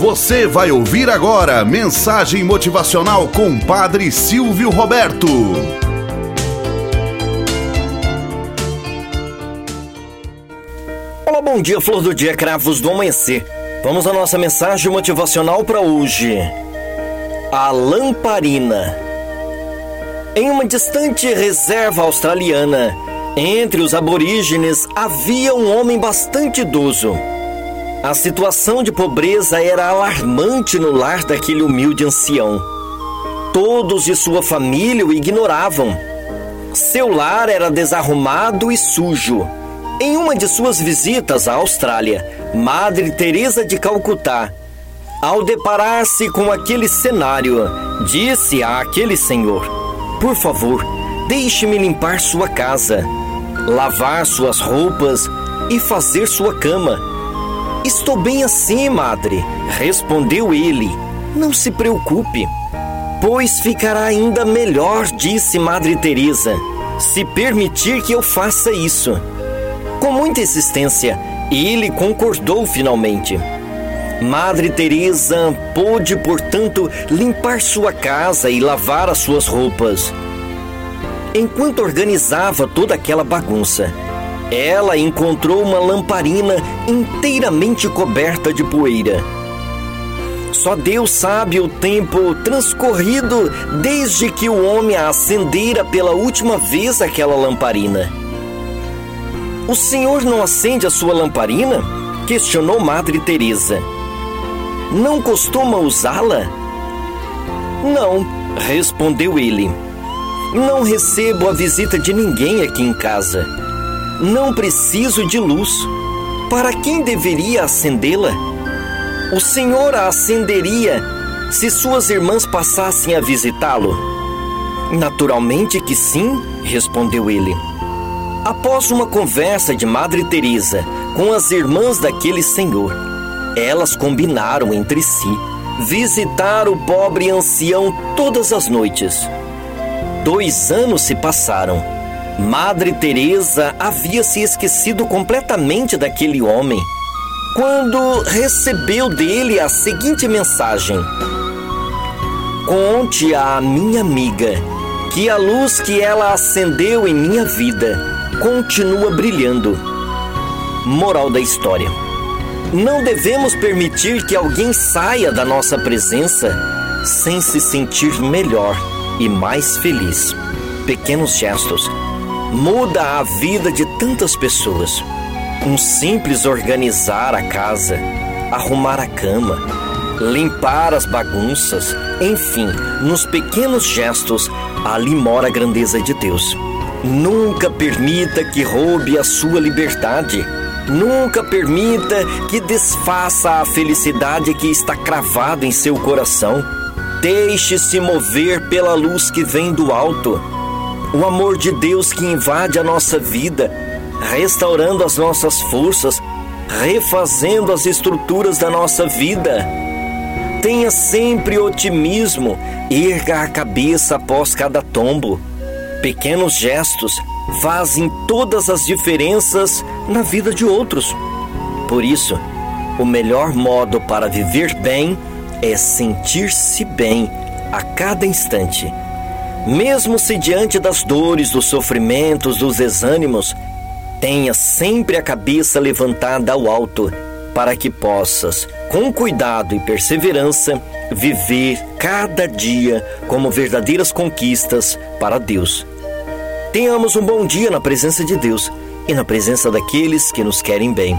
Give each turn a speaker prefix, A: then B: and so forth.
A: Você vai ouvir agora mensagem motivacional com Padre Silvio Roberto.
B: Olá, bom dia, flor do dia, cravos do amanhecer. Vamos à nossa mensagem motivacional para hoje. A lamparina. Em uma distante reserva australiana, entre os aborígenes havia um homem bastante idoso. A situação de pobreza era alarmante no lar daquele humilde ancião. Todos de sua família o ignoravam. Seu lar era desarrumado e sujo. Em uma de suas visitas à Austrália, Madre Teresa de Calcutá, ao deparar-se com aquele cenário, disse àquele senhor: Por favor, deixe-me limpar sua casa, lavar suas roupas e fazer sua cama Estou bem assim, madre, respondeu ele. Não se preocupe, pois ficará ainda melhor, disse Madre Teresa, se permitir que eu faça isso. Com muita insistência, ele concordou finalmente. Madre Teresa pôde, portanto, limpar sua casa e lavar as suas roupas. Enquanto organizava toda aquela bagunça, ela encontrou uma lamparina inteiramente coberta de poeira. Só Deus sabe o tempo transcorrido desde que o homem acendera pela última vez aquela lamparina. O senhor não acende a sua lamparina? questionou Madre Teresa. Não costuma usá-la? Não, respondeu ele. Não recebo a visita de ninguém aqui em casa. Não preciso de luz. Para quem deveria acendê-la? O Senhor a acenderia se suas irmãs passassem a visitá-lo? Naturalmente que sim, respondeu ele. Após uma conversa de Madre Teresa com as irmãs daquele senhor, elas combinaram entre si visitar o pobre ancião todas as noites. Dois anos se passaram Madre Teresa havia se esquecido completamente daquele homem quando recebeu dele a seguinte mensagem: Conte à minha amiga que a luz que ela acendeu em minha vida continua brilhando. Moral da história: Não devemos permitir que alguém saia da nossa presença sem se sentir melhor e mais feliz. Pequenos gestos muda a vida de tantas pessoas. Um simples organizar a casa, arrumar a cama, limpar as bagunças, enfim, nos pequenos gestos, ali mora a grandeza de Deus. Nunca permita que roube a sua liberdade. Nunca permita que desfaça a felicidade que está cravada em seu coração. Deixe-se mover pela luz que vem do alto o amor de Deus que invade a nossa vida, restaurando as nossas forças, refazendo as estruturas da nossa vida. Tenha sempre otimismo, erga a cabeça após cada tombo. Pequenos gestos fazem todas as diferenças na vida de outros. Por isso, o melhor modo para viver bem é sentir-se bem a cada instante mesmo se diante das dores, dos sofrimentos, dos desânimos, tenha sempre a cabeça levantada ao alto, para que possas, com cuidado e perseverança, viver cada dia como verdadeiras conquistas para Deus. Tenhamos um bom dia na presença de Deus e na presença daqueles que nos querem bem.